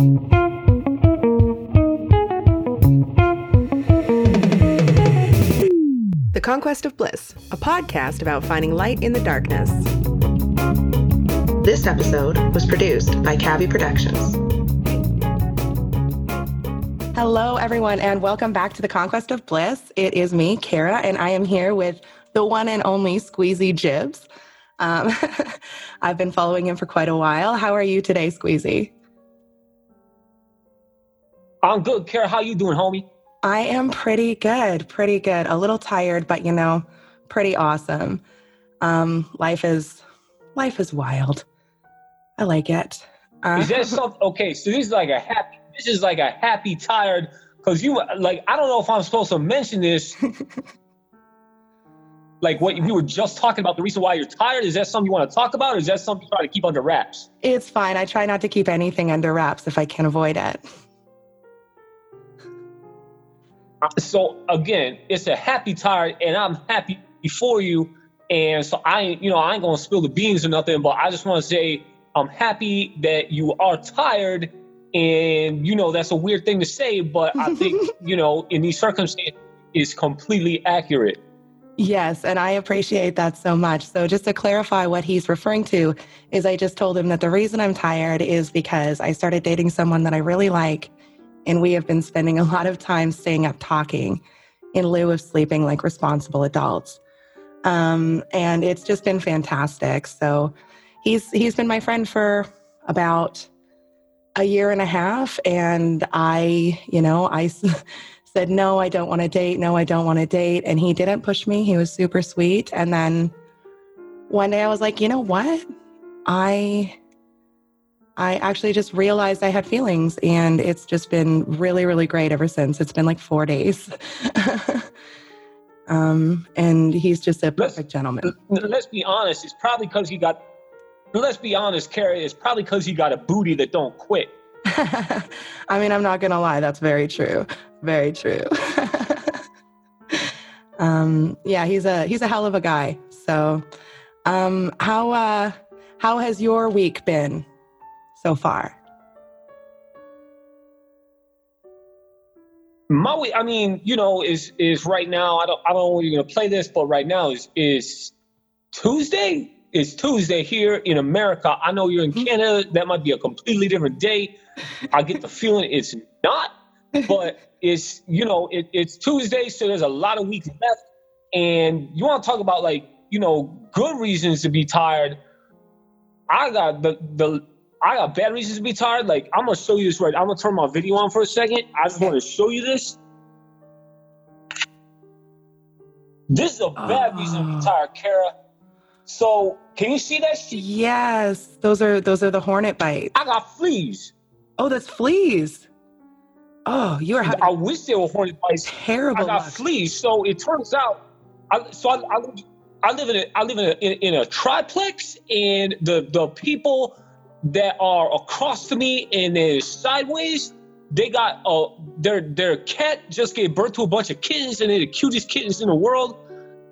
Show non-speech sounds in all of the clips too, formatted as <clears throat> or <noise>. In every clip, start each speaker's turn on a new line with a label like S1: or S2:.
S1: The Conquest of Bliss, a podcast about finding light in the darkness. This episode was produced by Cabby Productions. Hello, everyone, and welcome back to the Conquest of Bliss. It is me, Kara, and I am here with the one and only Skweezy Jibbs. Um, <laughs> I've been following him for quite a while. How are you today, Skweezy?
S2: I'm good, Kara. How you doing, homie?
S1: I am pretty good, pretty good. A little tired, but you know, pretty awesome. Um, life is life is wild. I like it.
S2: Uh, is that <laughs> something? Okay, so this is like a happy. This is like a happy tired because you like. I don't know if I'm supposed to mention this. <laughs> like what we were just talking about the reason why you're tired is that something you want to talk about or is that something you try to keep under wraps
S1: it's fine i try not to keep anything under wraps if i can avoid it
S2: so again, it's a happy tired, and I'm happy for you. And so I, you know, I ain't gonna spill the beans or nothing, but I just want to say I'm happy that you are tired. And you know, that's a weird thing to say, but I think <laughs> you know, in these circumstances, is completely accurate.
S1: Yes, and I appreciate that so much. So, just to clarify what he's referring to, is I just told him that the reason I'm tired is because I started dating someone that I really like and we have been spending a lot of time staying up talking in lieu of sleeping like responsible adults. Um, and it's just been fantastic. So he's he's been my friend for about a year and a half, and I, you know, I <laughs> said no, I don't want to date. No, I don't want to date, and he didn't push me. He was super sweet. And then one day I was like, you know what, I I actually just realized I had feelings, and it's just been really, really great ever since. It's been like four days. <laughs> um, and he's just a perfect let's, gentleman.
S2: Let's be honest, it's probably because he got, let's be honest, Carrie, it's probably because he got a booty that don't quit. <laughs>
S1: I mean, I'm not going to lie, that's very true. Very true. <laughs> um, yeah, he's a he's a hell of a guy. So, um, how uh, how has your week been? So far?
S2: My I mean, you know, is is right now. I don't I don't know when you're gonna play this, but right now is is Tuesday. It's Tuesday here in America. I know you're in mm-hmm. Canada. That might be a completely different day. I get the feeling it's not, but it's you know it, it's Tuesday, so there's a lot of weeks left. And you want to talk about like you know good reasons to be tired. I got the the I got bad reasons to be tired. Like, I'm gonna show you this right. I'm gonna turn my video on for a second. I just want to show you this. This is a bad uh, reason to be ah. tired, Kara. So, can you see that shit?
S1: Yes, those are those are the hornet bites.
S2: I got fleas.
S1: Oh, that's fleas. Oh, you are.
S2: I wish they were hornet bites.
S1: Terrible.
S2: I got luck. fleas. So it turns out, I, so I, I, I live in a, I live in a, in, in a triplex, and the the people that are across to me and they're sideways. They got uh their their cat just gave birth to a bunch of kittens and they're the cutest kittens in the world.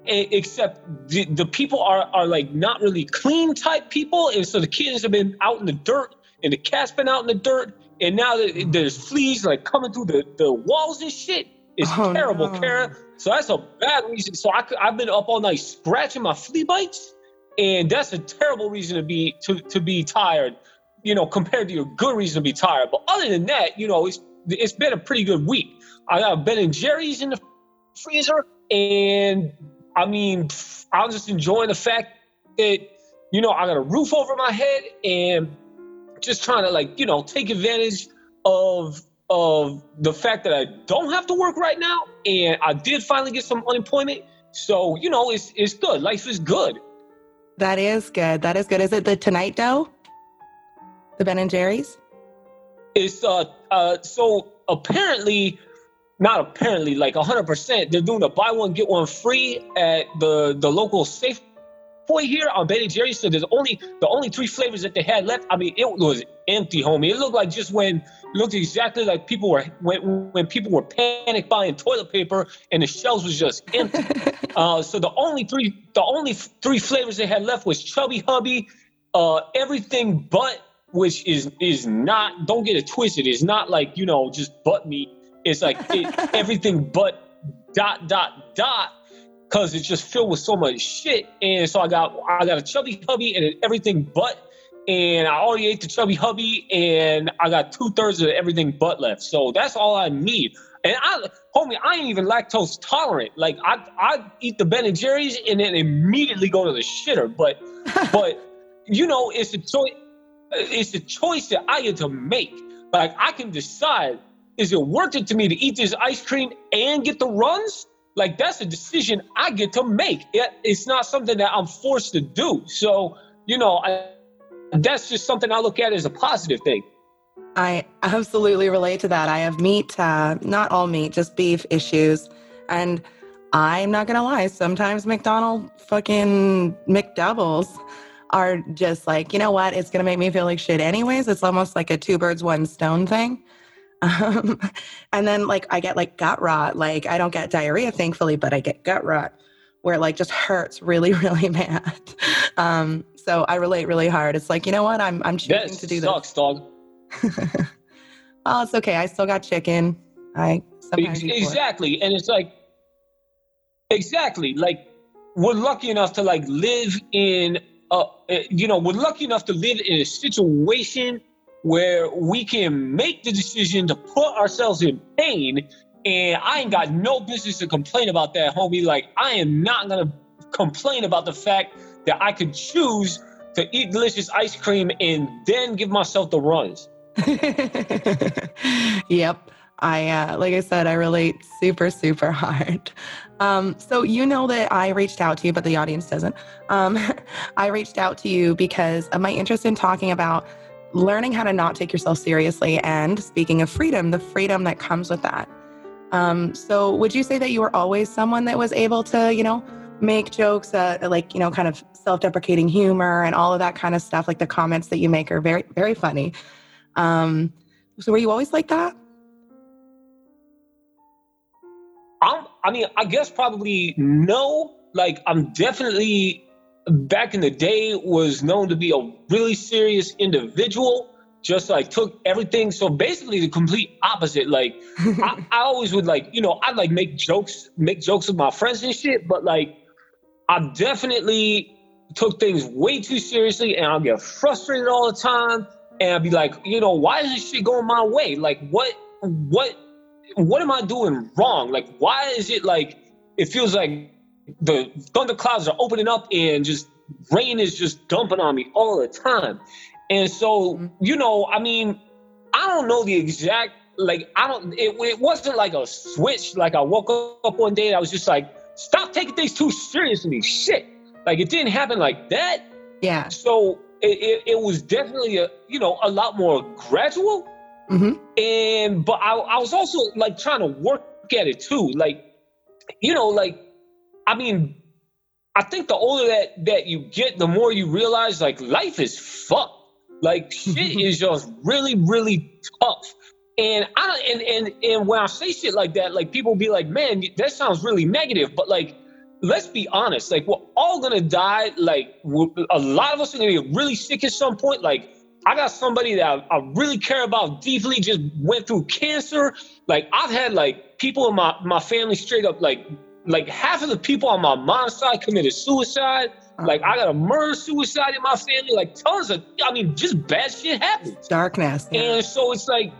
S2: except the, the people are are like not really clean type people, and so the kittens have been out in the dirt and the cat's been out in the dirt, and now there's fleas like coming through the, the walls and shit. It's oh, terrible, no. Kara. So that's a bad reason. So I, I've been up all night scratching my flea bites and that's a terrible reason to be to, to be tired you know compared to your good reason to be tired. But other than that you know it's it's been a pretty good week. I got ben and jerry's in the freezer and i mean i'm just enjoying the fact that you know i got a roof over my head and just trying to like you know take advantage of of the fact that i don't have to work right now. And i did finally get some unemployment. So you know it's it's good. Life is good
S1: that is good. That is good. Is it the Tonight Dough? The Ben and Jerry's?
S2: It's uh uh so apparently not apparently like 100% they're doing a buy one get one free at the the local safe point here on Ben and Jerry's. So there's only the only three flavors that they had left. I mean, it was empty, homie. It looked like just when it looked exactly like people were when when people were panic buying toilet paper and the shelves was just empty. <laughs> uh, so the only three the only three flavors they had left was Chubby Hubby, uh, everything but which is is not. Don't get it twisted. It's not like you know just butt meat. It's like it, <laughs> everything but dot dot dot because it's just filled with so much shit. And so I got I got a chubby hubby and everything but. And I already ate the chubby hubby, and I got two thirds of everything but left. So that's all I need. And I, homie, I ain't even lactose tolerant. Like I, I eat the Ben and Jerry's and then immediately go to the shitter. But, <laughs> but you know, it's a choice. It's a choice that I get to make. Like I can decide: is it worth it to me to eat this ice cream and get the runs? Like that's a decision I get to make. It, it's not something that I'm forced to do. So you know, I, that's just something I look at as a positive thing.
S1: I absolutely relate to that. I have meat, uh, not all meat, just beef issues, and I'm not gonna lie. Sometimes McDonald fucking McDoubles are just like, you know what? It's gonna make me feel like shit anyways. It's almost like a two birds one stone thing. <laughs> Um, and then like I get like gut rot. Like I don't get diarrhea, thankfully, but I get gut rot where it like just hurts really, <laughs> really bad. Um, so I relate really hard. It's like, you know what? I'm I'm choosing
S2: yes,
S1: to do
S2: sucks,
S1: this.
S2: dog. <laughs>
S1: well, it's okay. I still got chicken. I sometimes
S2: exactly, and it's like exactly like we're lucky enough to like live in a, you know we're lucky enough to live in a situation where we can make the decision to put ourselves in pain. And I ain't got no business to complain about that, homie. Like, I am not gonna complain about the fact that I could choose to eat delicious ice cream and then give myself the runs. <laughs>
S1: yep. I, uh, like I said, I relate super, super hard. Um, so you know that I reached out to you, but the audience doesn't. Um, <laughs> I reached out to you because of my interest in talking about learning how to not take yourself seriously and speaking of freedom, the freedom that comes with that. Um, so would you say that you were always someone that was able to, you know, make jokes, uh, like, you know, kind of self deprecating humor and all of that kind of stuff? Like the comments that you make are very, very funny. Um, so were you always like that?
S2: I'm, I mean, I guess probably no. Like, I'm definitely back in the day was known to be a really serious individual just like took everything. So basically the complete opposite. Like <laughs> I, I, always would like you know i'd like make jokes make jokes with my friends and shit but like i definitely took things way too seriously and i'll get frustrated all the time and i'd be like you know why is this shit going my way? Like what what what am i doing wrong? Like why is it like it feels like the thunder clouds are opening up and just rain is just dumping on me all the time. And so, mm-hmm. you know, I mean, I don't know the exact like I don't it, it wasn't like a switch like I woke up one day and I was just like stop taking things too seriously shit like it didn't happen like that
S1: yeah
S2: so it, it, it was definitely a you know a lot more gradual mm-hmm. and but I, I was also like trying to work at it too like you know like I mean, I think the older that that you get, the more you realize like life is fucked. Like <laughs> shit is just really, really tough. And I and and and when I say shit like that, like people be like, "Man, that sounds really negative." But like, let's be honest. Like, we're all gonna die. Like, a lot of us are gonna get really sick at some point. Like, I got somebody that I, I really care about deeply just went through cancer. Like, I've had like people in my my family straight up like like half of the people on my mom's side committed suicide. Uh-huh. Like I got a murder suicide in my family. Like tons of, I mean, just bad shit happens.
S1: Darkness.
S2: Yeah. And so it's like,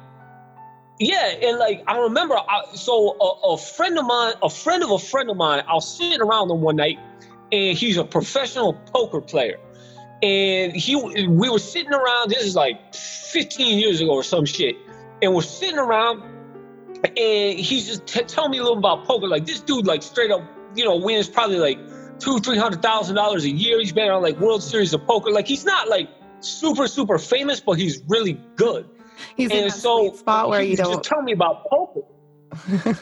S2: yeah, and like I remember, I, so a, a, friend of mine, a friend of a friend of mine, I was sitting around him one night, and he's a professional poker player, and he, we were sitting around. This is like 15 years ago or some shit, and we're sitting around and he's just t- telling me a little about poker. Like this dude, like straight up, you know, wins probably like two, three hundred thousand dollars a year. He's been on like World Series of Poker. Like he's not like super, super famous, but he's really good.
S1: He's and in that so spot where you don't just
S2: tell me about poker. <laughs>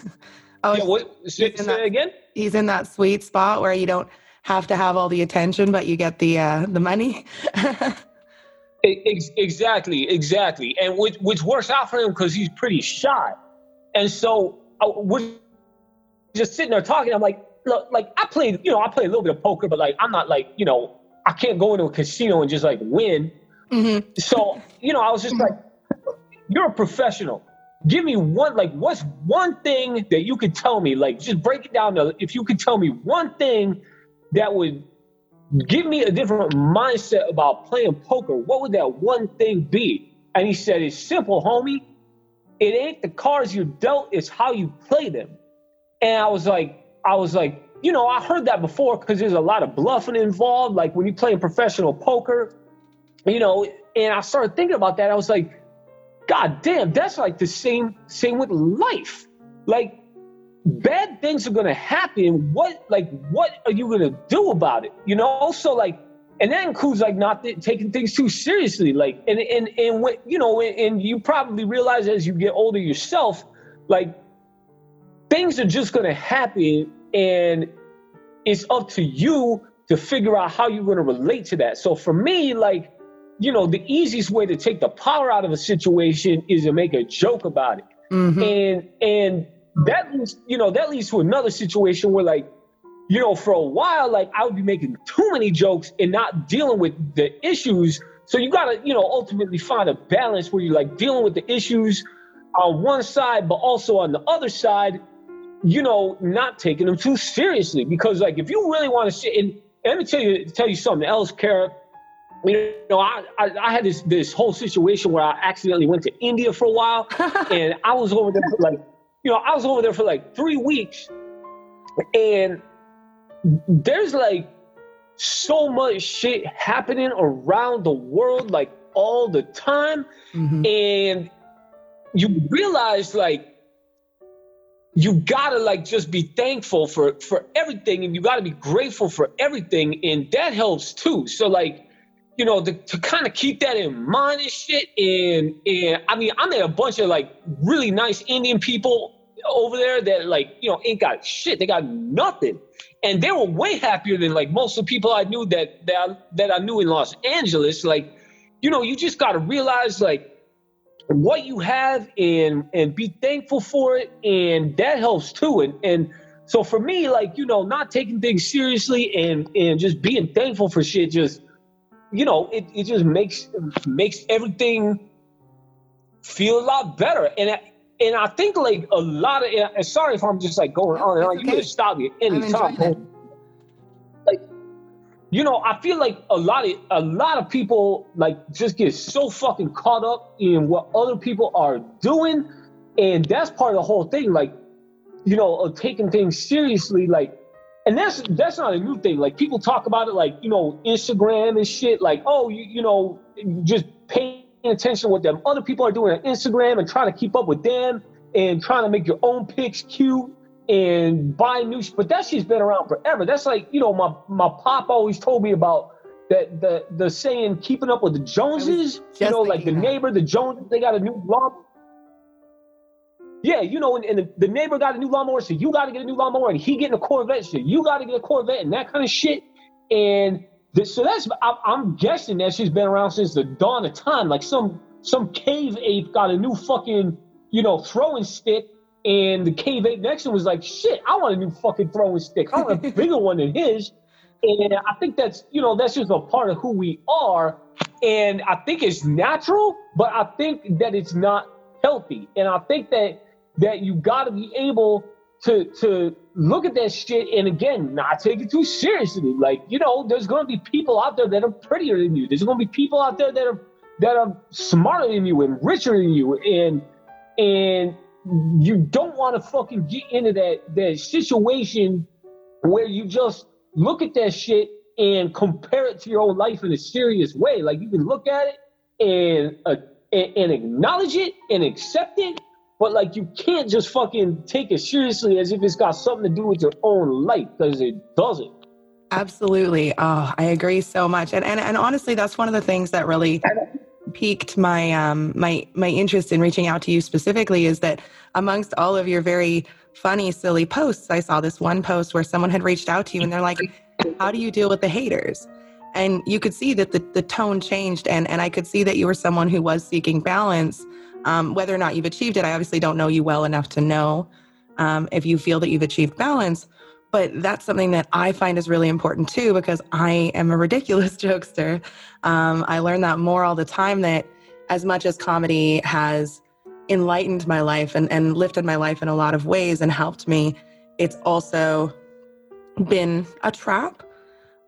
S2: oh, yeah, what, say, say that, again?
S1: He's in that sweet spot where you don't have to have all the attention, but you get the uh, the money. <laughs>
S2: exactly, exactly, and which which works out for him because he's pretty shy. And so uh, we're just sitting there talking. I'm like, look, like I played, you know, I play a little bit of poker, but like I'm not like, you know, I can't go into a casino and just like win. Mm-hmm. So, you know, I was just like, you're a professional. Give me one, like, what's one thing that you could tell me? Like, just break it down to if you could tell me one thing that would give me a different mindset about playing poker, what would that one thing be? And he said, It's simple, homie. It ain't the cards you dealt, it's how you play them. And I was like, I was like, you know, I heard that before because there's a lot of bluffing involved. Like when you play in professional poker, you know, and I started thinking about that. I was like, God damn, that's like the same same with life. Like bad things are gonna happen. What like what are you gonna do about it? You know, so like and that includes like not th- taking things too seriously like and and and when you know and, and you probably realize as you get older yourself like things are just going to happen and it's up to you to figure out how you're going to relate to that so for me like you know the easiest way to take the power out of a situation is to make a joke about it mm-hmm. and and that leads you know that leads to another situation where like you know, for a while, like I would be making too many jokes and not dealing with the issues. So you gotta, you know, ultimately find a balance where you're like dealing with the issues on one side, but also on the other side, you know, not taking them too seriously. Because like if you really want to sit and, and let me tell you tell you something else, Kara. You know, I, I, I had this this whole situation where I accidentally went to India for a while, <laughs> and I was over there for like, you know, I was over there for like three weeks, and there's like so much shit happening around the world like all the time. Mm-hmm. and you realize like you gotta like just be thankful for for everything and you gotta be grateful for everything and that helps too. So like you know to, to kind of keep that in mind and shit and and i mean i met a bunch of like really nice indian people over there that like you know ain't got shit. They got nothing and they were way happier than like most of the people I knew that that I, that I knew in Los Angeles. Like, you know, you just got to realize like what you have and and be thankful for it, and that helps too. And and so for me, like you know, not taking things seriously and and just being thankful for shit, just you know, it it just makes makes everything feel a lot better. And and I think like a lot of and sorry if I'm just like going on and on. You can stop me at any time. Like, you know, I feel like a lot of a lot of people like just get so fucking caught up in what other people are doing, and that's part of the whole thing. Like, you know, of taking things seriously. Like, and that's that's not a new thing. Like people talk about it, like you know, Instagram and shit. Like, oh, you you know, just attention what them other people are doing on Instagram and trying to keep up with them and trying to make your own pics cute and buy new but that shit's been around forever. That's like, you know, my my pop always told me about that the the saying keeping up with the Joneses, you know, like the that. neighbor, the Jones, they got a new lawnmower. Yeah, you know, and, and the, the, neighbor got a new lawnmower, so you got to get a new lawnmower, and he getting a Corvette, so you got to get a Corvette and that kind of shit. And so that's I'm guessing that she's been around since the dawn of time. Like some some cave ape got a new fucking you know throwing stick, and the cave ape next to him was like, "Shit, I want a new fucking throwing stick. I want a <laughs> bigger one than his." And I think that's you know that's just a part of who we are, and I think it's natural, but I think that it's not healthy, and I think that that you got to be able to to look at that shit and again not take it too seriously. Like you know, there's going to be people out there that are prettier than you. There's going to be people out there that are that are smarter than you and richer than you, and and you don't want to fucking get into that that situation where you just look at that shit and compare it to your own life in a serious way. Like you can look at it and uh, and, and acknowledge it and accept it but like you can't just fucking take it seriously as if it's got something to do with your own life because it doesn't.
S1: Absolutely. Oh, I agree so much. And and and honestly, that's one of the things that really piqued my um my my interest in reaching out to you specifically is that amongst all of your very funny silly posts, I saw this one post where someone had reached out to you and they're like, "How do you deal with the haters?" And you could see that the the tone changed and and I could see that you were someone who was seeking balance um, whether or not you've achieved it, I obviously don't know you well enough to know um, if you feel that you've achieved balance. but that's something that I find is really important too because I am a ridiculous <laughs> jokester. Um, I learn that more all the time that as much as comedy has enlightened my life and, and lifted my life in a lot of ways and helped me, it's also been a trap.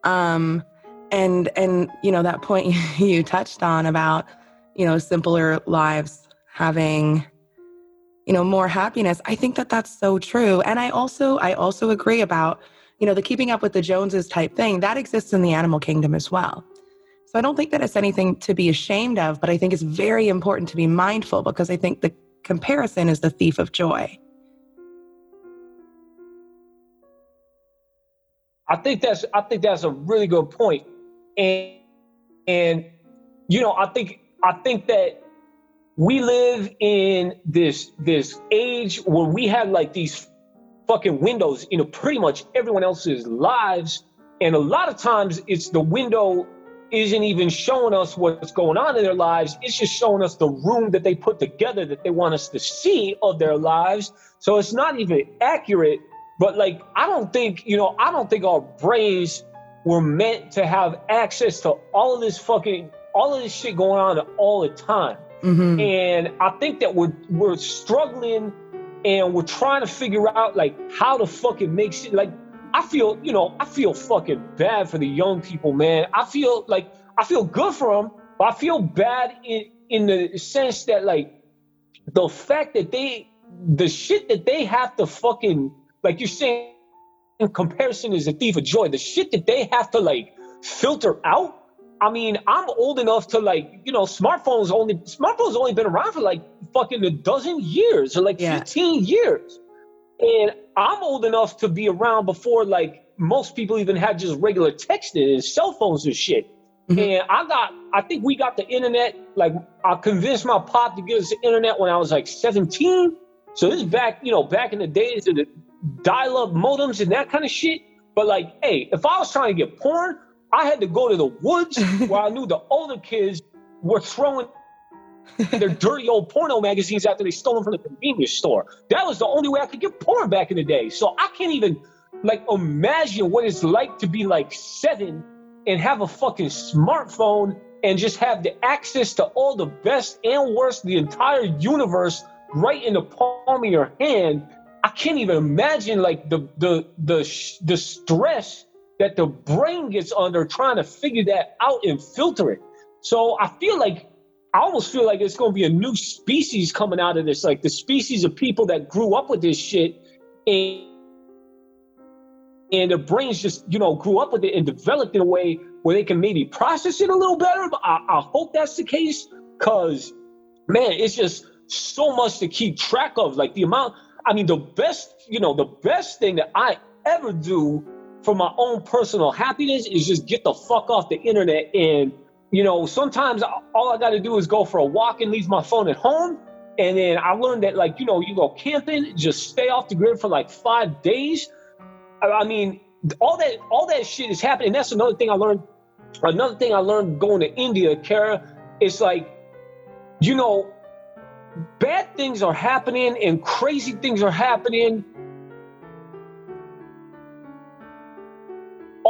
S1: Um, and and you know that point <laughs> you touched on about you know simpler lives having you know more happiness. I think that that's so true. And i also i also agree about you know the keeping up with the joneses type thing. That exists in the animal kingdom as well. So i don't think that it's anything to be ashamed of but i think it's very important to be mindful because i think the comparison is the thief of joy.
S2: I think that's i think that's a really good point. And and you know i think i think that we live in this this age where we have like these fucking windows into pretty much everyone else's lives. And a lot of times it's the window isn't even showing us what's going on in their lives. It's just showing us the room that they put together that they want us to see of their lives. So it's not even accurate but like i don't think you know i don't think our brains were meant to have access to all of this fucking all of this shit going on all the time Mm-hmm. And I think that we're we're struggling and we're trying to figure out like how to fucking make shit like I feel, you know, I feel fucking bad for the young people, man. I feel like I feel good for them, but I feel bad in in the sense that like the fact that they the shit that they have to fucking like you're saying in comparison is a thief of joy. The shit that they have to like filter out I mean, I'm old enough to like, you know, smartphones only smartphones only been around for like fucking a dozen years or like yeah. 15 years. And I'm old enough to be around before like most people even had just regular texting and cell phones and shit. Mm-hmm. And I got, I think we got the internet. Like, I convinced my pop to give us the internet when I was like 17. So this is back, you know, back in the days of the dial-up modems and that kind of shit. But like, hey, if I was trying to get porn, I had to go to the woods <laughs> where I knew the older kids were throwing <laughs> their dirty old porno magazines after they stole them from the convenience store. That was the only way I could get porn back in the day. So I can't even like imagine what it's like to be like seven and have a fucking smartphone and just have the access to all the best and worst the entire universe right in the palm of your hand. I can't even imagine like the the the the stress that the brain gets under trying to figure that out and filter it. So I feel like I almost feel like it's going to be a new species coming out of this, like the species of people that grew up with this shit and and their brains just you know grew up with it and developed in a way where they can maybe process it a little better. But I, I hope that's the case because man, it's just so much to keep track of. Like the amount, I mean, the best you know the best thing that I ever do for my own personal happiness is just get the fuck off the internet. And, you know, sometimes all I got to do is go for a walk and leave my phone at home. And then I learned that, like, you know, you go camping, just stay off the grid for like five days. I mean, all that all that shit is happening. That's another thing I learned. Another thing I learned going to India, Kara, it's like, you know, bad things are happening and crazy things are happening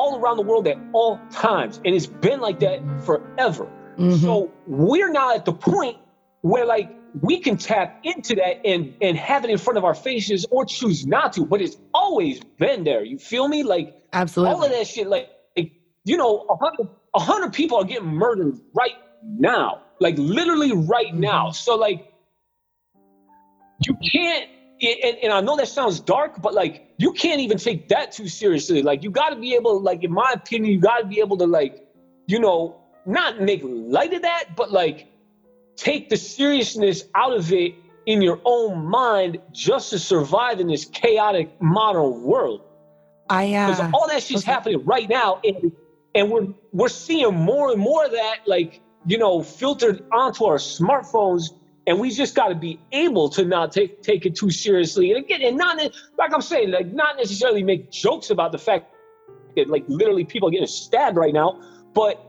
S2: all around the world at all times. And it's been like that forever. Mm-hmm. So we're now at the point where like we can tap into that and and have it in front of our faces or choose not to, but it's always been there. You feel me? Like
S1: absolutely
S2: all of that shit, like, like you know, a hundred a hundred people are getting murdered right now. Like literally right now. So like you can't and, and I know that sounds dark, but like you can't even take that too seriously. Like you got to be able, like in my opinion, you got to be able to like, you know, not make light of that, but like take the seriousness out of it in your own mind just to survive in this chaotic modern world.
S1: I am
S2: because
S1: uh,
S2: all that shit's okay. happening right now, and and we're we're seeing more and more of that, like you know, filtered onto our smartphones and we just got to be able to not take take it too seriously. And again, and not like I'm saying, like not necessarily make jokes about the fact that like literally people are getting stabbed right now, but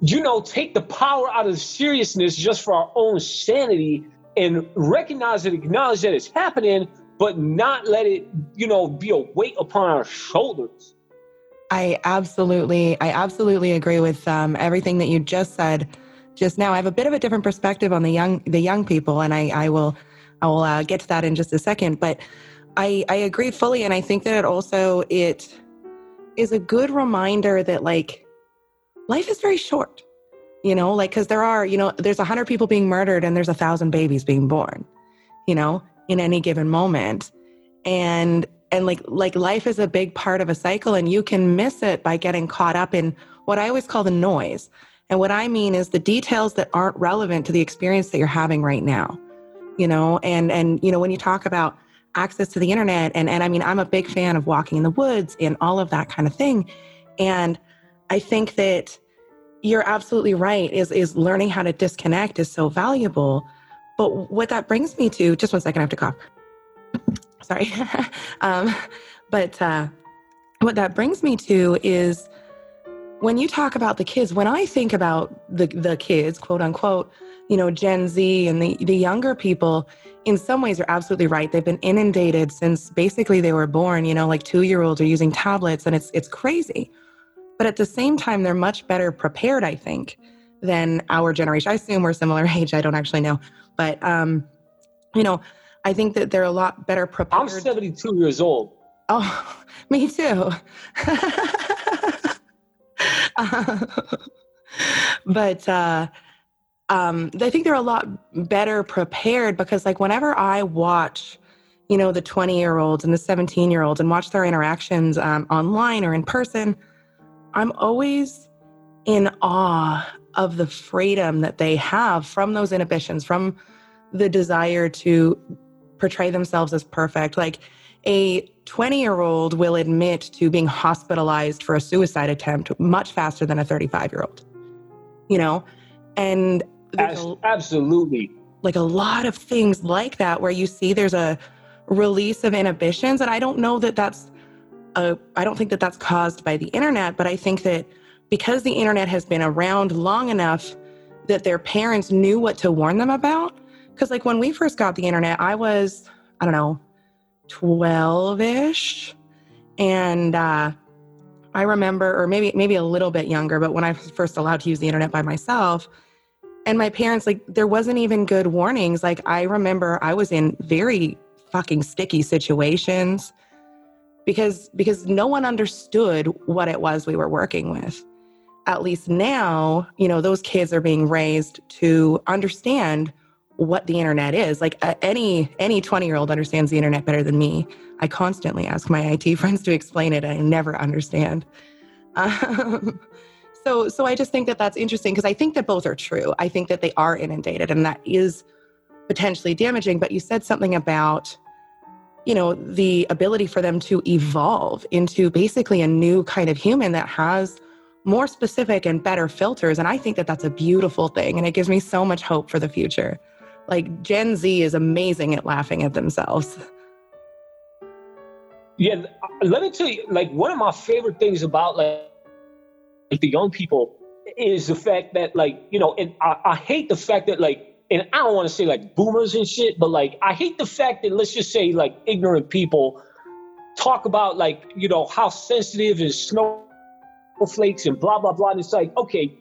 S2: you know, take the power out of the seriousness just for our own sanity and recognize and acknowledge that it's happening but not let it, you know, be a weight upon our shoulders.
S1: I absolutely, I absolutely agree with um, everything that you just said just now. I have a bit of a different perspective on the young, the young people, and I, I will, I will uh, get to that in just a second. But I, I agree fully, and I think that it also it is a good reminder that like life is very short. You know, like because there are, you know, there's a hundred people being murdered, and there's a thousand babies being born. You know, in any given moment, and and like like life is a big part of a cycle and you can miss it by getting caught up in what i always call the noise and what i mean is the details that aren't relevant to the experience that you're having right now you know? And and you know when you talk about access to the internet and and i mean i'm a big fan of walking in the woods and all of that kind of thing. And i think that you're absolutely right is is learning how to disconnect is so valuable. But what that brings me to just one second i have to cough. Sorry. <laughs> um, but uh, what that brings me to is when you talk about the kids, when I think about the, the kids, quote unquote, you know, Gen Z and the, the younger people, in some ways, you're absolutely right. They've been inundated since basically they were born, you know, like two year olds are using tablets and it's, it's crazy. But at the same time, they're much better prepared, I think, than our generation. I assume we're similar <laughs> age. I don't actually know. But, um, you know, I think that they're a lot better prepared.
S2: I'm 72 years old.
S1: Oh, <laughs> me too. <laughs> <laughs> but uh, um, I think they're a lot better prepared because, like, whenever I watch, you know, the 20 year olds and the 17 year olds and watch their interactions um, online or in person, I'm always in awe of the freedom that they have from those inhibitions, from the desire to portray themselves as perfect. Like a 20 year old will admit to being hospitalized for a suicide attempt much faster than a 35 year old, you know? And
S2: As, absolutely.
S1: Like a lot of things like that where you see there's a release of inhibitions. And I don't know that that's, a, I don't think that that's caused by the internet, but I think that because the internet has been around long enough that their parents knew what to warn them about, because, like, when we first got the internet, I was, I don't know, 12 ish. And uh, I remember, or maybe, maybe a little bit younger, but when I was first allowed to use the internet by myself, and my parents, like, there wasn't even good warnings. Like, I remember I was in very fucking sticky situations because because no one understood what it was we were working with at least now you know those kids are being raised to understand what the internet is. Like uh, any any 20 year old understands the internet better than me. I constantly ask my IT <laughs> friends to explain it. I never understand. <laughs> Um, so so I just think that that's interesting because I think that both are true. I think that they are inundated and that is potentially damaging. But you said something about you know the ability for them to evolve into basically a new kind of human that has more specific and better filters and i think that that's a beautiful thing and it gives me so much hope for the future like Gen Z is amazing at laughing at themselves.
S2: Yeah, uh, let me tell you, like one of my favorite things about like, like the young people is the fact that like you know, and I, I hate the fact that like, and I don't want to say like boomers and shit, but like I hate the fact that let's just say like ignorant people talk about like you know how sensitive and snowflakes and blah blah blah. And it's like okay,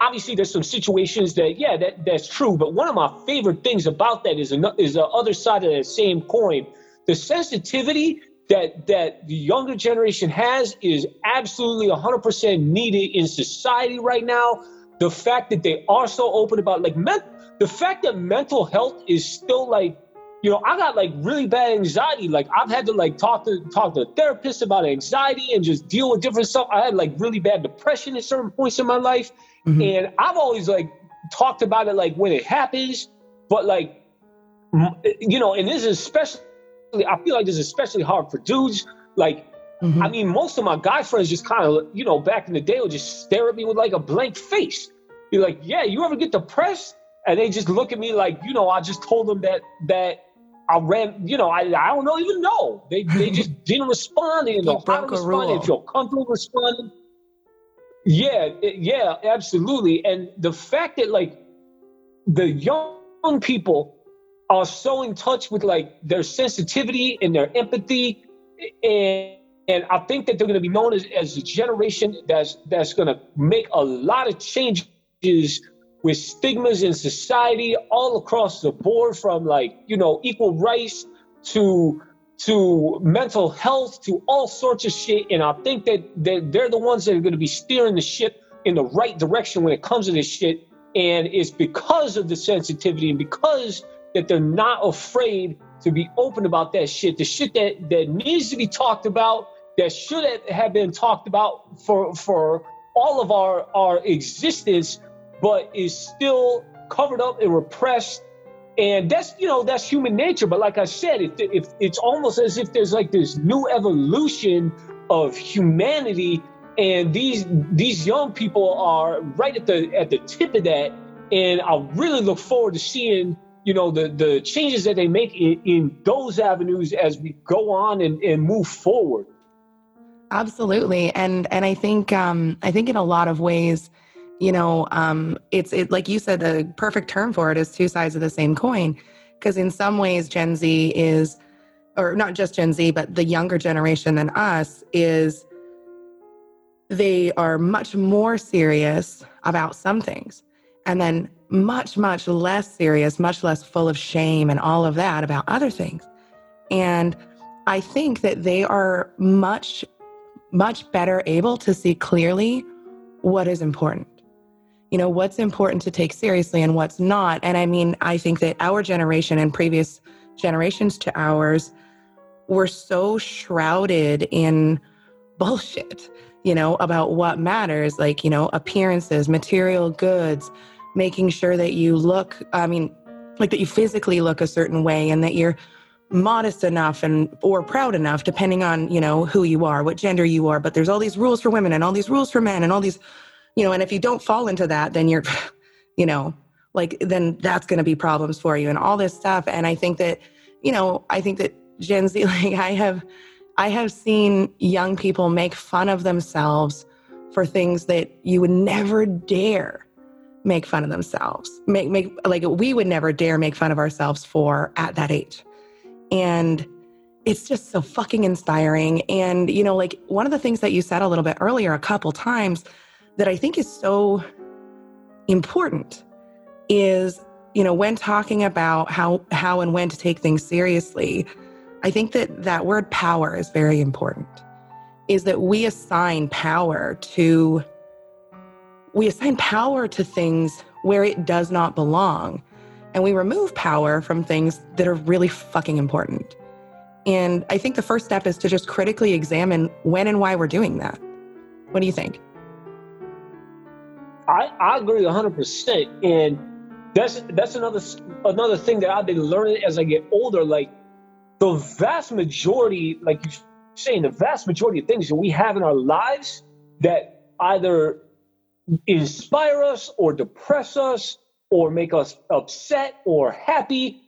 S2: obviously there's some situations that yeah that that's true but one of my favorite things about that is another, is the other side of that same coin the sensitivity that that the younger generation has is absolutely 100% needed in society right now the fact that they are so open about like men, the fact that mental health is still like you know, I got like really bad anxiety. Like I've had to like talk to talk to a therapist about anxiety and just deal with different stuff. I had like really bad depression at certain points in my life. Mm-hmm. And I've always like talked about it like when it happens, but like you know, and this is especially I feel like this is especially hard for dudes. Like mm-hmm. I mean, most of my guy friends just kind of, you know, back in the day would just stare at me with like a blank face. Be like, yeah, you ever get depressed? And they just look at me like, you know, I just told them that that I ran, you know, I, I don't know, even know. They they just <laughs> didn't respond. They didn't know how to respond. They feel comfortable responding. Yeah, yeah, absolutely. And the fact that like the young people are so in touch with like their sensitivity and their empathy and and I think that they're going to be known as, as a generation that's that's going to make a lot of changes with stigmas in society all across the board, from like you know equal rights to to mental health to all sorts of shit. And I think that, they're the ones that are going to be steering the ship in the right direction when it comes to this shit. And it's because of the sensitivity and because that they're not afraid to be open about that shit, the shit that, that needs to be talked about, that should have been talked about for for all of our our existence, but is still covered up and repressed. And that's you know that's human nature. But like I said, if, if it's almost as if there's like this new evolution of humanity, and these these young people are right at the at the tip of that. And I really look forward to seeing you know the the changes that they make in, in those avenues as we go on and, and move forward
S1: absolutely and and i think um i think in a lot of ways you know um it's it like you said the perfect term for it is two sides of the same coin because in some ways gen z is or not just gen z but the younger generation than us is they are much more serious about some things and then much, much less serious, much less full of shame and all of that about other things. And I think that they are much, much better able to see clearly what is important. You know, what's important to take seriously and what's not. And I mean, I think that our generation and previous generations to ours were so shrouded in <laughs> bullshit, you know, about what matters, like, you know, appearances, material goods, making sure that you look, I mean, like that you physically look a certain way and that you're modest enough and or proud enough depending on you know who you are what gender you are but there's all these rules for women and all these rules for men and all these you know and if you don't fall into that then you're <sighs> you know like then that's going to be problems for you and all this stuff and i think that you know i think that gen z <laughs> like i have i have seen young people make fun of themselves for things that you would never dare make fun of themselves. Make make like we would never dare make fun of ourselves for at that age. And it's just so fucking inspiring. And you know, like one of the things that you said a little bit earlier a couple times that I think is so important is, you know, when talking about how how and when to take things seriously, I think that that word power is very important. Is that we assign power to we assign power to things where it does not belong. And we remove power from things that are really fucking important. And I think the first step is to just critically examine when and why we're doing that. What do you think?
S2: I, I agree 100%. And that's that's another another thing that I've been learning as I get older. Like the vast majority, like you're saying, the vast majority of things that we have in our lives that either inspire us or depress us or make us upset or happy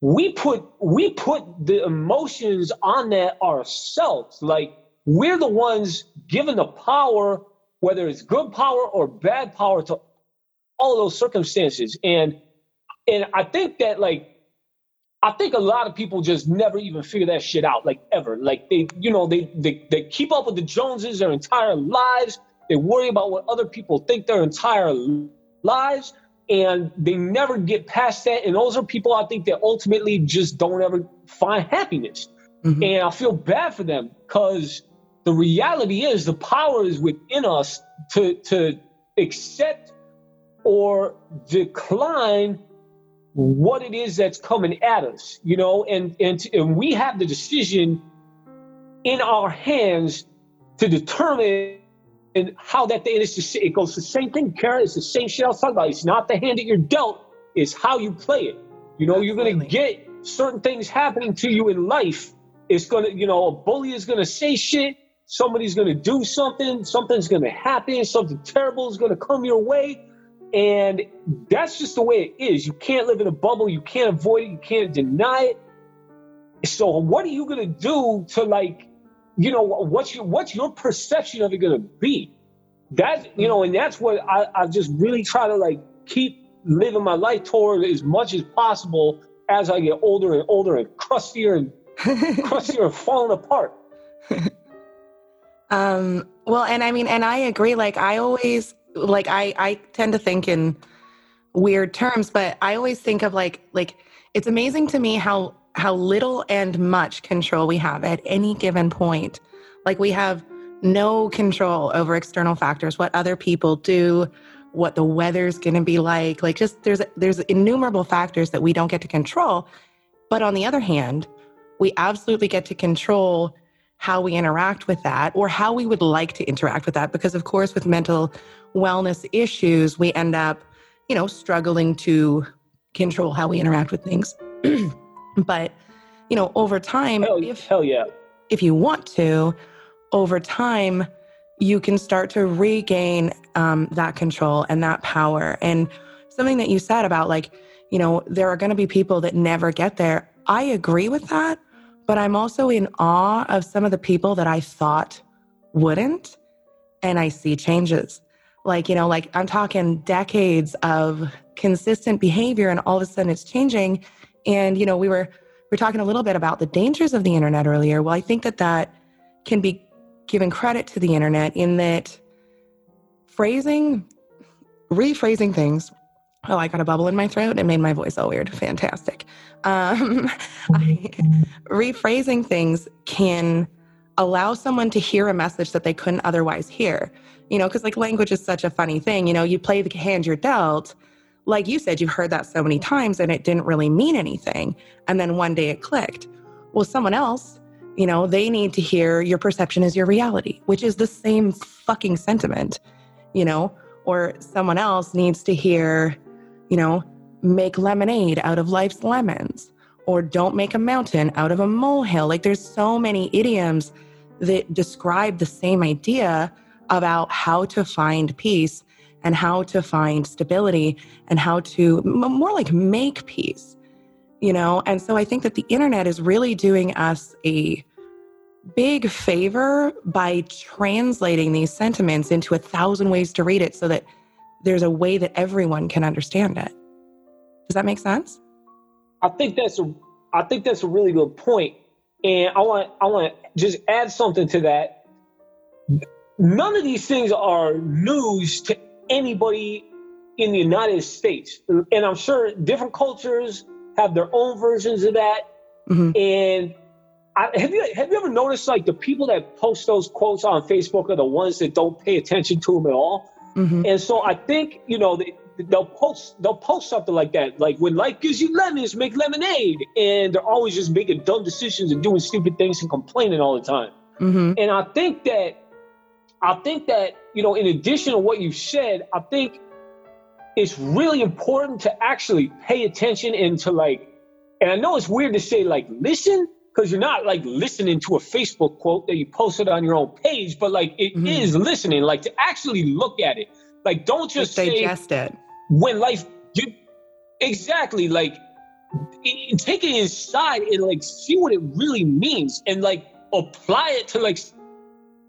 S2: we put we put the emotions on that ourselves like we're the ones given the power whether it's good power or bad power to all those circumstances and and i think that like I think a lot of people just never even figure that shit out, like ever. Like they, you know, they they, they keep up with the Joneses their entire lives. They worry about what other people think their entire lives, and they never get past that. And those are people I think that ultimately just don't ever find happiness. Mm-hmm. And I feel bad for them because the reality is the power is within us to to accept or decline what it is that's coming at us, you know, and and, and we have the decision in our hands to determine and how that thing is it goes the same thing, Karen. It's the same shit I was talking about. It's not the hand that you're dealt, it's how you play it. You know, you're gonna get certain things happening to you in life. It's gonna, you know, a bully is gonna say shit, somebody's gonna do something, something's gonna happen, something terrible is gonna come your way. And that's just the way it is. You can't live in a bubble, you can't avoid it, you can't deny it. So what are you gonna do to like you know, what's your what's your perception of it going to be? That you know, and that's what I, I just really try to like keep living my life toward as much as possible as I get older and older and crustier and <laughs> crustier and falling apart. <laughs>
S1: um, well, and I mean, and I agree. Like I always, like I, I tend to think in weird terms, but I always think of like, like it's amazing to me how how little and much control we have at any given point. Like we have no control over external factors, what other people do, what the weather's going to be like. Like just there's there's innumerable factors that we don't get to control. But on the other hand, we absolutely get to control how we interact with that or how we would like to interact with that because of course with mental wellness issues we end up, you know, struggling to control how we interact with things. <clears throat> but, you know, over time
S2: hell, if hell yeah.
S1: If you want to, over time you can start to regain um, that control and that power. And something that you said about like, you know, there are going to be people that never get there. I agree with that, but I'm also in awe of some of the people that I thought wouldn't, and I see changes. Like, you know, like I'm talking decades of consistent behavior, and all of a sudden it's changing. And, you know, we were we are talking a little bit about the dangers of the internet earlier. Well, I think that that can be given credit to the internet in that phrasing, rephrasing things. Oh, I got a bubble in my throat. It made my voice all weird. Fantastic. Um, <laughs> I, rephrasing things can allow someone to hear a message that they couldn't otherwise hear. You know, because like language is such a funny thing. You know, you play the hand you're dealt. Like you said, you've heard that so many times and it didn't really mean anything. And then one day it clicked. Well, someone else you know, they need to hear your perception is your reality, which is the same fucking sentiment, you know, or someone else needs to hear, you know, make lemonade out of life's lemons or don't make a mountain out of a molehill. Like there's so many idioms that describe the same idea about how to find peace and how to find stability and how to more like make peace you know and so i think that the internet is really doing us a big favor by translating these sentiments into a thousand ways to read it so that there's a way that everyone can understand it does that make sense
S2: i think that's a i think that's a really good point and i want i want to just add something to that none of these things are news to anybody in the united states and i'm sure different cultures have their own versions of that. Mm-hmm. And I, have you have you ever noticed like the people that post those quotes on Facebook are the ones that don't pay attention to them at all? Mm-hmm. And so I think you know they, they'll post they'll post something like that, like when life gives you lemons, make lemonade, and they're always just making dumb decisions and doing stupid things and complaining all the time. Mm-hmm. And I think that I think that you know, in addition to what you said, I think it's really important to actually pay attention and to like, and I know it's weird to say like listen because you're not like listening to a Facebook quote that you posted on your own page, but like it mm-hmm. is listening, like to actually look at it. Like don't just
S1: digest say, it
S2: when life. You, exactly like it, take it inside and like see what it really means and like apply it to like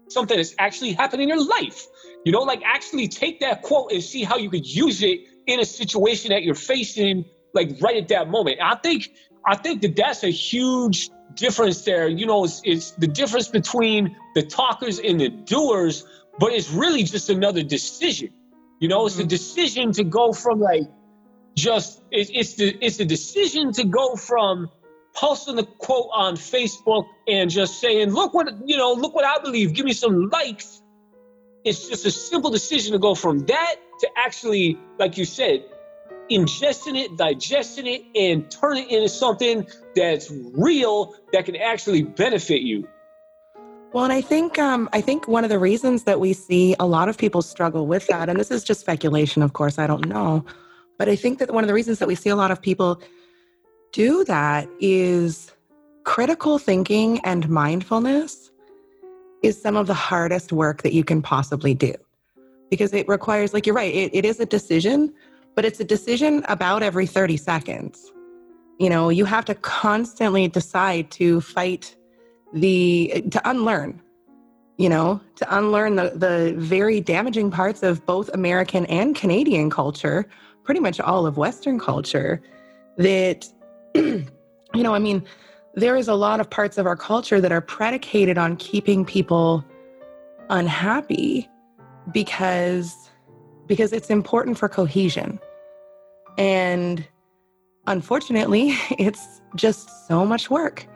S2: something that's actually happening in your life. You know, like actually take that quote and see how you could use it in a situation that you're facing, like right at that moment. I think I think that that's a huge difference there. You know, it's, it's the difference between the talkers and the doers, but it's really just another decision. You know, it's the mm-hmm. decision to go from like just it's, it's the it's the decision to go from posting the quote on Facebook and just saying, look what you know, look what I believe, give me some likes it's just a simple decision to go from that to actually, like you said, ingesting it, digesting it, and turn it into something that's real that can actually benefit you.
S1: Well, and I think um, I think one of the reasons that we see a lot of people struggle with that, and this is just speculation, of course, I don't know, but I think that one of the reasons that we see a lot of people do that is critical thinking and mindfulness is some of the hardest work that you can possibly do because it requires, like you're right, it, it is a decision, but it's a decision about every 30 seconds. You know, you have to constantly decide to fight the, to unlearn, you know, to unlearn the, the very damaging parts of both American and Canadian culture, pretty much all of Western culture, that <clears throat> you know, I mean, there is a lot of parts of our culture that are predicated on keeping people unhappy because because it's important for cohesion. And unfortunately, <laughs> it's just so much work.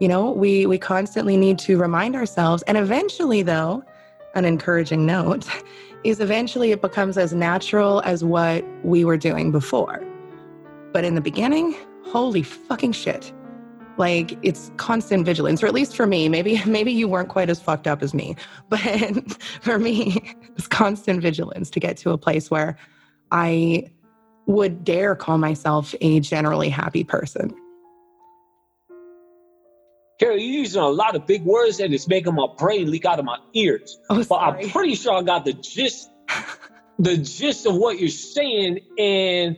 S1: You know, we we constantly need to remind ourselves and eventually though, an encouraging note <laughs> is eventually it becomes as natural as what we were doing before. But in the beginning, holy fucking shit. Like it's constant vigilance, or at least for me. Maybe <laughs> maybe you weren't quite as fucked up as me, but for me, it's constant vigilance to get to a place where I would dare call myself a generally happy person.
S2: Carol, you're using a lot of big words and it's making my brain leak out of my ears.
S1: Oh,
S2: but I'm pretty sure I got the gist, the gist of what you're saying. And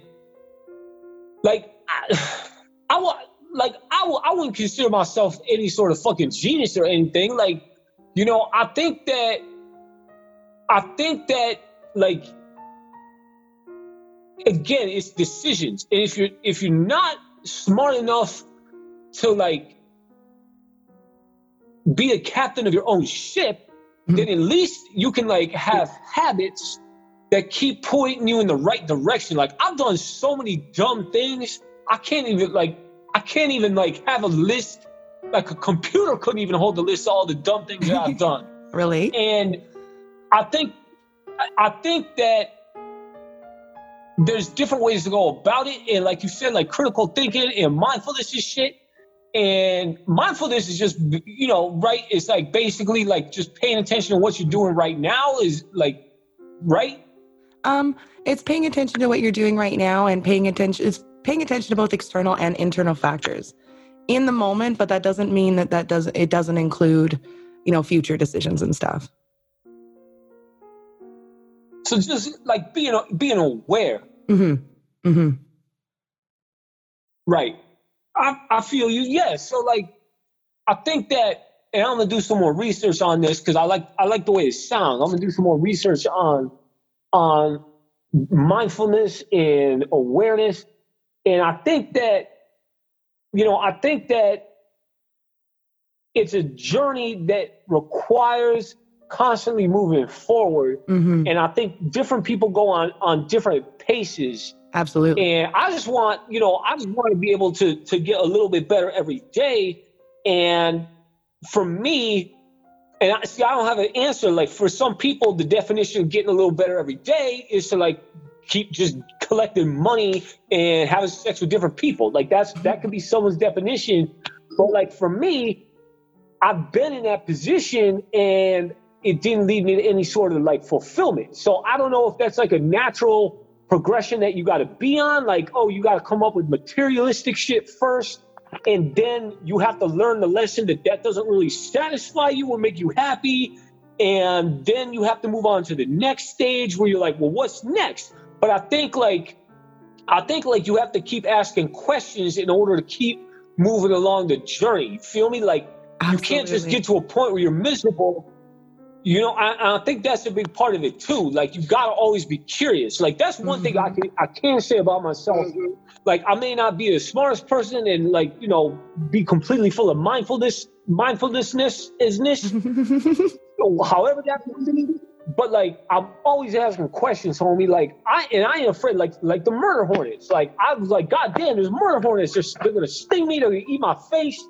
S2: like, I, <sighs> I want, like, I w- I wouldn't consider myself any sort of fucking genius or anything. Like, you know, I think that, I think that, like, again, it's decisions. And if you're if you're not smart enough to like be a captain of your own ship, mm-hmm. then at least you can like have habits that keep pointing you in the right direction. Like I've done so many dumb things. I can't even like I can't even like have a list. Like a computer couldn't even hold the list of all the dumb things that I've <laughs> done.
S1: really?
S2: And I think I think that there's different ways to go about it. And like you said, like critical thinking and mindfulness is shit. And mindfulness is just, you know, right? It's like basically like just paying attention to what you're doing right now is like, right?
S1: Um, it's paying attention to what you're doing right now and paying attention, it's paying attention to both external and internal factors in the moment, but that doesn't mean that that doesn't, it doesn't include, you know, future decisions and stuff.
S2: So just like being being aware.
S1: Mm-hmm. Mm-hmm.
S2: Right. I I feel you. Yes. So like, I think that, and I'm gonna do some more research on this because I like I like the way it sounds. I'm gonna do some more research on on mindfulness and awareness, and I think that, you know, I think that it's a journey that requires constantly moving forward. Mm-hmm. And I think different people go on on different paces.
S1: Absolutely.
S2: And I just want, you know, I just want to be able to to get a little bit better every day. And for me, and I see I don't have an answer. Like for some people, the definition of getting a little better every day is to like keep just collecting money and having sex with different people. Like that's that could be someone's definition. But like for me, I've been in that position and it didn't lead me to any sort of like fulfillment. So I don't know if that's like a natural progression that you got to be on. Like, oh, you got to come up with materialistic shit first. And then you have to learn the lesson that that doesn't really satisfy you or make you happy. And then you have to move on to the next stage where you're like, well, what's next? But I think like, I think like you have to keep asking questions in order to keep moving along the journey. You feel me? Like, Absolutely. you can't just get to a point where you're miserable you know, I, I, think that's a big part of it too. Like you gotta always be curious. Like that's one mm-hmm. thing I mm-hmm. can I can say about myself. Mm-hmm. Like I may not be the smartest person and like, you know, be completely full of mindfulness, mindfulnessness isness. <laughs> however that but like I'm always asking questions, homie. Like I and I ain't afraid. Like like the murder hornets. Like I was like, God damn, there's murder hornets. They're, they're gonna sting me. They're gonna eat my face.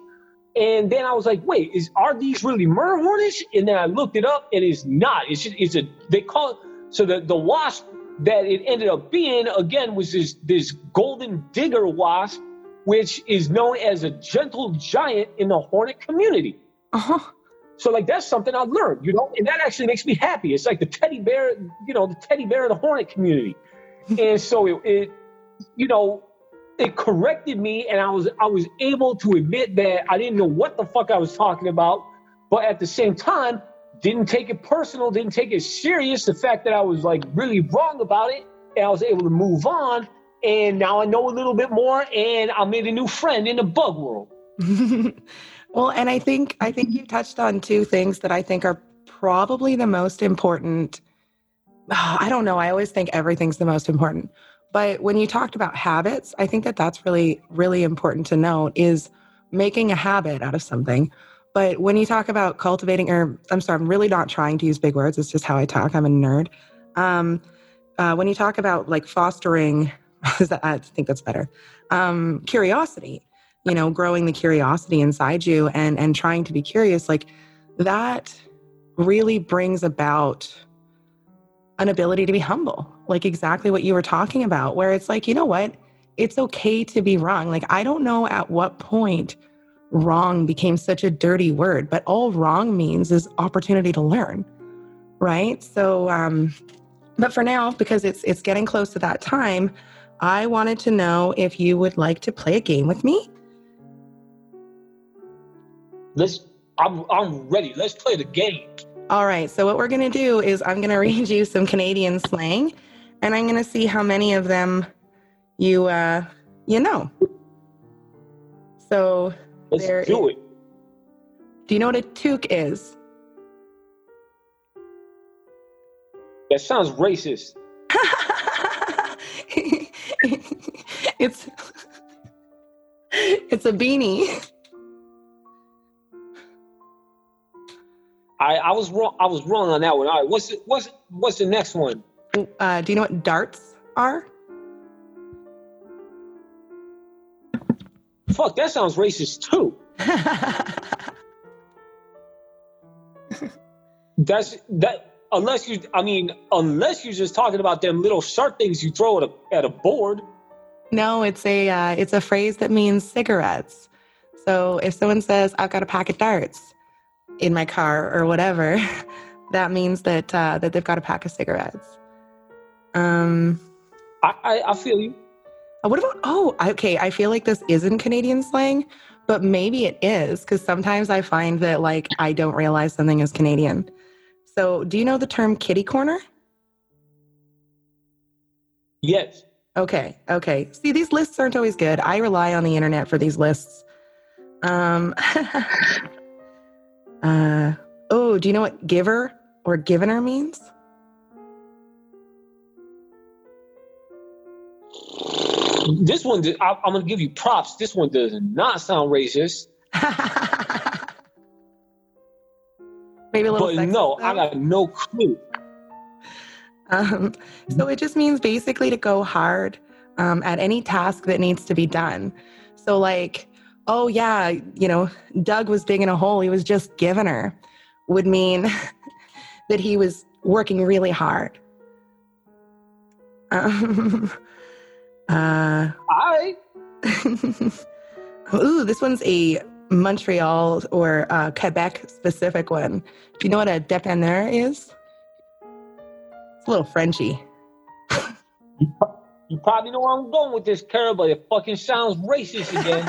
S2: And then I was like, wait, is are these really murder hornets? And then I looked it up, and it's not. It's just, it's a they call it so the the wasp that it ended up being again was this this golden digger wasp, which is known as a gentle giant in the hornet community.
S1: Uh-huh.
S2: So like that's something I learned, you know, and that actually makes me happy. It's like the teddy bear, you know, the teddy bear of the hornet community. <laughs> and so it, it you know, it corrected me and I was I was able to admit that I didn't know what the fuck I was talking about, but at the same time, didn't take it personal, didn't take it serious. The fact that I was like really wrong about it, and I was able to move on. And now I know a little bit more, and I made a new friend in the bug world. <laughs>
S1: well, and I think I think you touched on two things that I think are probably the most important. <sighs> I don't know. I always think everything's the most important, But when you talked about habits, I think that that's really, really important to note is making a habit out of something. But when you talk about cultivating, or I'm sorry, I'm really not trying to use big words. It's just how I talk. I'm a nerd. Um, uh, when you talk about like fostering, <laughs> I think that's better, um, curiosity, you know, growing the curiosity inside you and and trying to be curious, like that really brings about an ability to be humble, like exactly what you were talking about, where it's like, you know what? It's okay to be wrong. Like, I don't know at what point wrong became such a dirty word, but all wrong means is opportunity to learn. Right. So, um, but for now, because it's it's getting close to that time, I wanted to know if you would like to play a game with me.
S2: Let's I'm I'm ready. Let's play the game.
S1: All right. So what we're going to do is I'm going <laughs> to read you some Canadian slang, and I'm going to see how many of them you uh, you know. So
S2: let's there do it.
S1: Do you know what a toque is?
S2: That sounds racist. <laughs>
S1: it's it's a beanie. <laughs>
S2: I, I was wrong. I was wrong on that one. All right, what's the, what's what's the next one?
S1: Uh, do you know what darts are?
S2: Fuck, that sounds racist too. <laughs> That's that. Unless you, I mean, unless you're just talking about them little sharp things you throw at a at a board.
S1: No, it's a uh, it's a phrase that means cigarettes. So if someone says, "I've got a pack of darts," in my car or whatever, <laughs> that means that uh, that they've got a pack of cigarettes. Um,
S2: I, I, I feel you.
S1: Uh, what about? Oh, okay. I feel like this isn't Canadian slang, but maybe it is because sometimes I find that like I don't realize something is Canadian. So, do you know the term kitty corner?
S2: Yes.
S1: Okay. Okay. See, these lists aren't always good. I rely on the internet for these lists. Um, <laughs> Uh, oh, do you know what giver or givener means?
S2: This one, I, am going to give you props. This one does not sound racist. <laughs>
S1: Maybe a little.
S2: But no, though. I got no clue.
S1: Um, so it just means basically to go hard um, at any task that needs to be done. So, like, oh, yeah, you know, Doug was digging a hole, he was just giving her, would mean <laughs> that he was working really hard. Um, <laughs> uh,
S2: Hi. <laughs>
S1: Ooh, this one's a Montreal or uh, Quebec specific one. Do you know what a dépanneur is? It's a little Frenchy.
S2: You probably know where I'm going with this, Carol, but it fucking sounds racist
S1: again.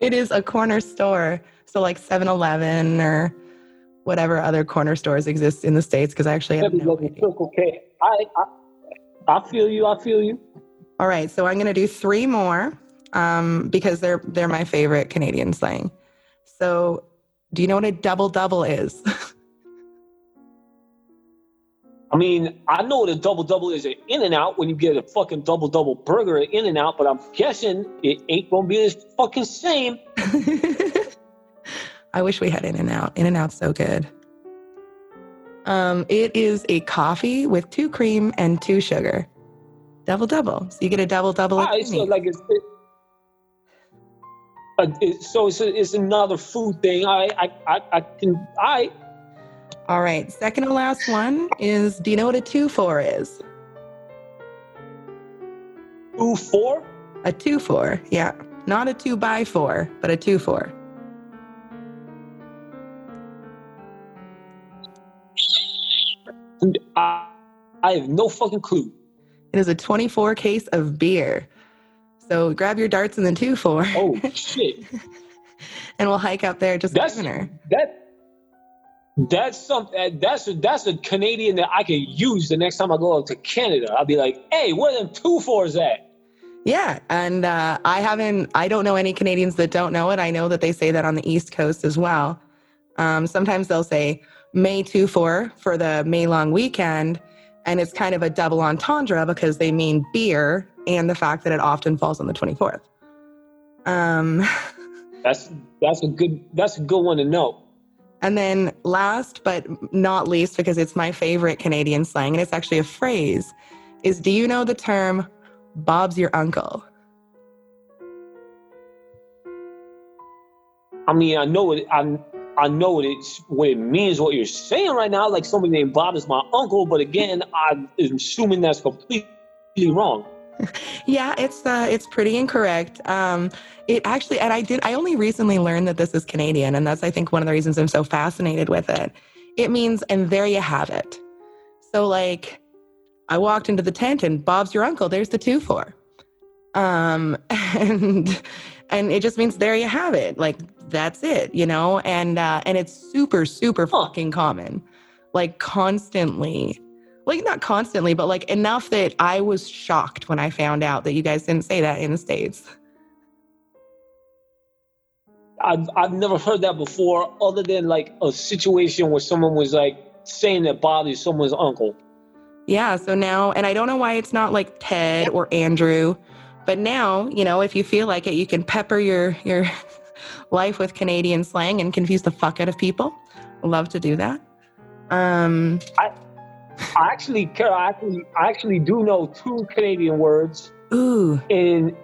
S1: It is a corner store. So like 7-Eleven or whatever other corner stores exist in the States, because I actually have no idea.
S2: Okay. I, I, I feel you. I feel you.
S1: All right. So I'm going to do three more um, because they're, they're my favorite Canadian slang. So do you know what a double double is? <laughs>
S2: I mean, I know what a double double is at In and Out when you get a fucking double double burger at In and Out, but I'm guessing it ain't gonna be as fucking same. <laughs>
S1: I wish we had In and Out. In and Out's so good. Um, it is a coffee with two cream and two sugar. Double double. So you get a double double.
S2: Right, so like it's, it, uh, it, so it's, a, it's another food thing. I I I, I can I
S1: all right, second to last one is do you know what a two four is?
S2: Two four?
S1: A two four, yeah. Not a two by four, but a two four.
S2: I, I have no fucking clue.
S1: It is a 24 case of beer. So grab your darts and the two four.
S2: Oh <laughs> shit!
S1: and we'll hike up there just
S2: that's,
S1: her.
S2: That that's something. That's a, that's a Canadian that I can use the next time I go out to Canada. I'll be like, "Hey, where them two fours at?"
S1: Yeah, and uh, I haven't. I don't know any Canadians that don't know it. I know that they say that on the East Coast as well. Um, sometimes they'll say May two four for the May long weekend, And it's kind of a double entendre because they mean beer and the fact that it often falls on the 24th. Um, <laughs>
S2: that's that's a good that's a good one to know.
S1: And then last but not least, because it's my favorite Canadian slang, and it's actually a phrase, is do you know the term Bob's your uncle?
S2: I mean, I know it. I I know what it's what it means. What you're saying right now, like somebody named Bob is my uncle, but again, I'm assuming that's completely wrong. <laughs>
S1: yeah, it's uh, it's pretty incorrect. Um, it actually, and I did. I only recently learned that this is Canadian, and that's I think one of the reasons I'm so fascinated with it. It means, and there you have it. So like, I walked into the tent, and Bob's your uncle. There's the two four. Um, <laughs> and and it just means there you have it. Like that's it, you know. And uh, and it's super super fucking common, like constantly like not constantly, but like enough that I was shocked when I found out that you guys didn't say that in the States.
S2: I've, I've never heard that before, other than like a situation where someone was like saying that Bob is someone's uncle.
S1: Yeah. So now, and I don't know why it's not like Ted or Andrew, but now, you know, if you feel like it, you can pepper your, your <laughs> life with Canadian slang and confuse the fuck out of people. Love to do that. Um,
S2: I, I actually, Kara, I actually, I actually do know two Canadian words.
S1: Ooh.
S2: In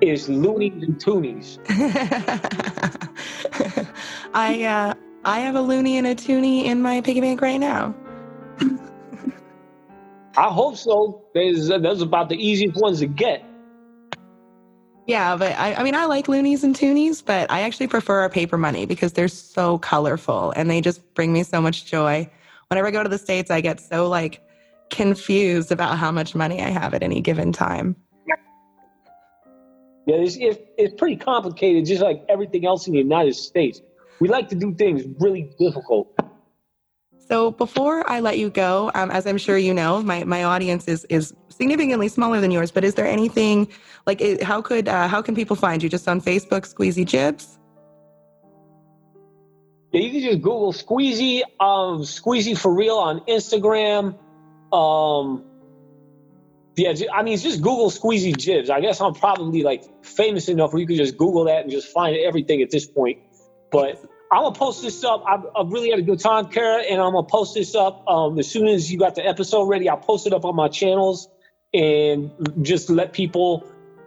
S2: is loonies and toonies. <laughs>
S1: I uh, I have a loony and a toonie in my piggy bank right now. <laughs>
S2: I hope so. There's, those about the easiest ones to get.
S1: Yeah, but I, I mean, I like loonies and toonies, but I actually prefer our paper money because they're so colorful and they just bring me so much joy whenever I go to the States, I get so like confused about how much money I have at any given time.
S2: Yeah, it's, it's, it's pretty complicated, just like everything else in the United States. We like to do things really difficult.
S1: So before I let you go, um, as I'm sure you know, my, my audience is is significantly smaller than yours. But is there anything like it, how could uh, how can people find you? Just on Facebook, Skweezy
S2: Jibbs? You can just Google Skweezy, um, Skweezy for real on Instagram. Um, yeah, I mean, it's just Google Skweezy Jibbs. I guess I'm probably like famous enough where you can just Google that and just find everything at this point. But I'm gonna post this up. I've, I've really had a good time, Kara, and I'm gonna post this up um, as soon as you got the episode ready. I'll post it up on my channels and just let people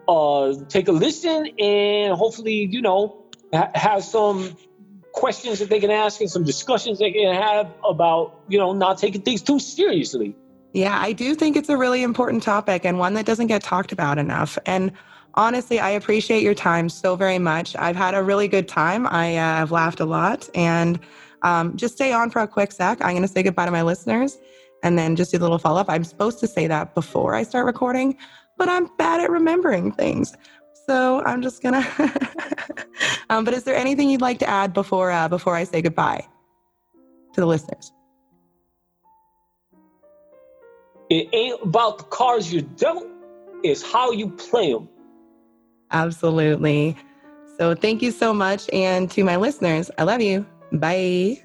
S2: uh, take a listen and hopefully, you know, ha- have some questions that they can ask and some discussions they can have about, you know, not taking things too seriously.
S1: Yeah, I do think it's a really important topic and one that doesn't get talked about enough. And honestly, I appreciate your time so very much. I've had a really good time. I uh, have laughed a lot. And um, just stay on for a quick sec. I'm going to say goodbye to my listeners and then just do a little follow up. I'm supposed to say that before I start recording, but I'm bad at remembering things. So I'm just gonna. <laughs> um, but is there anything you'd like to add before uh, before I say goodbye to the listeners?
S2: It ain't about the cards you dealt; it's how you play them.
S1: Absolutely. So thank you so much, and to my listeners, I love you. Bye.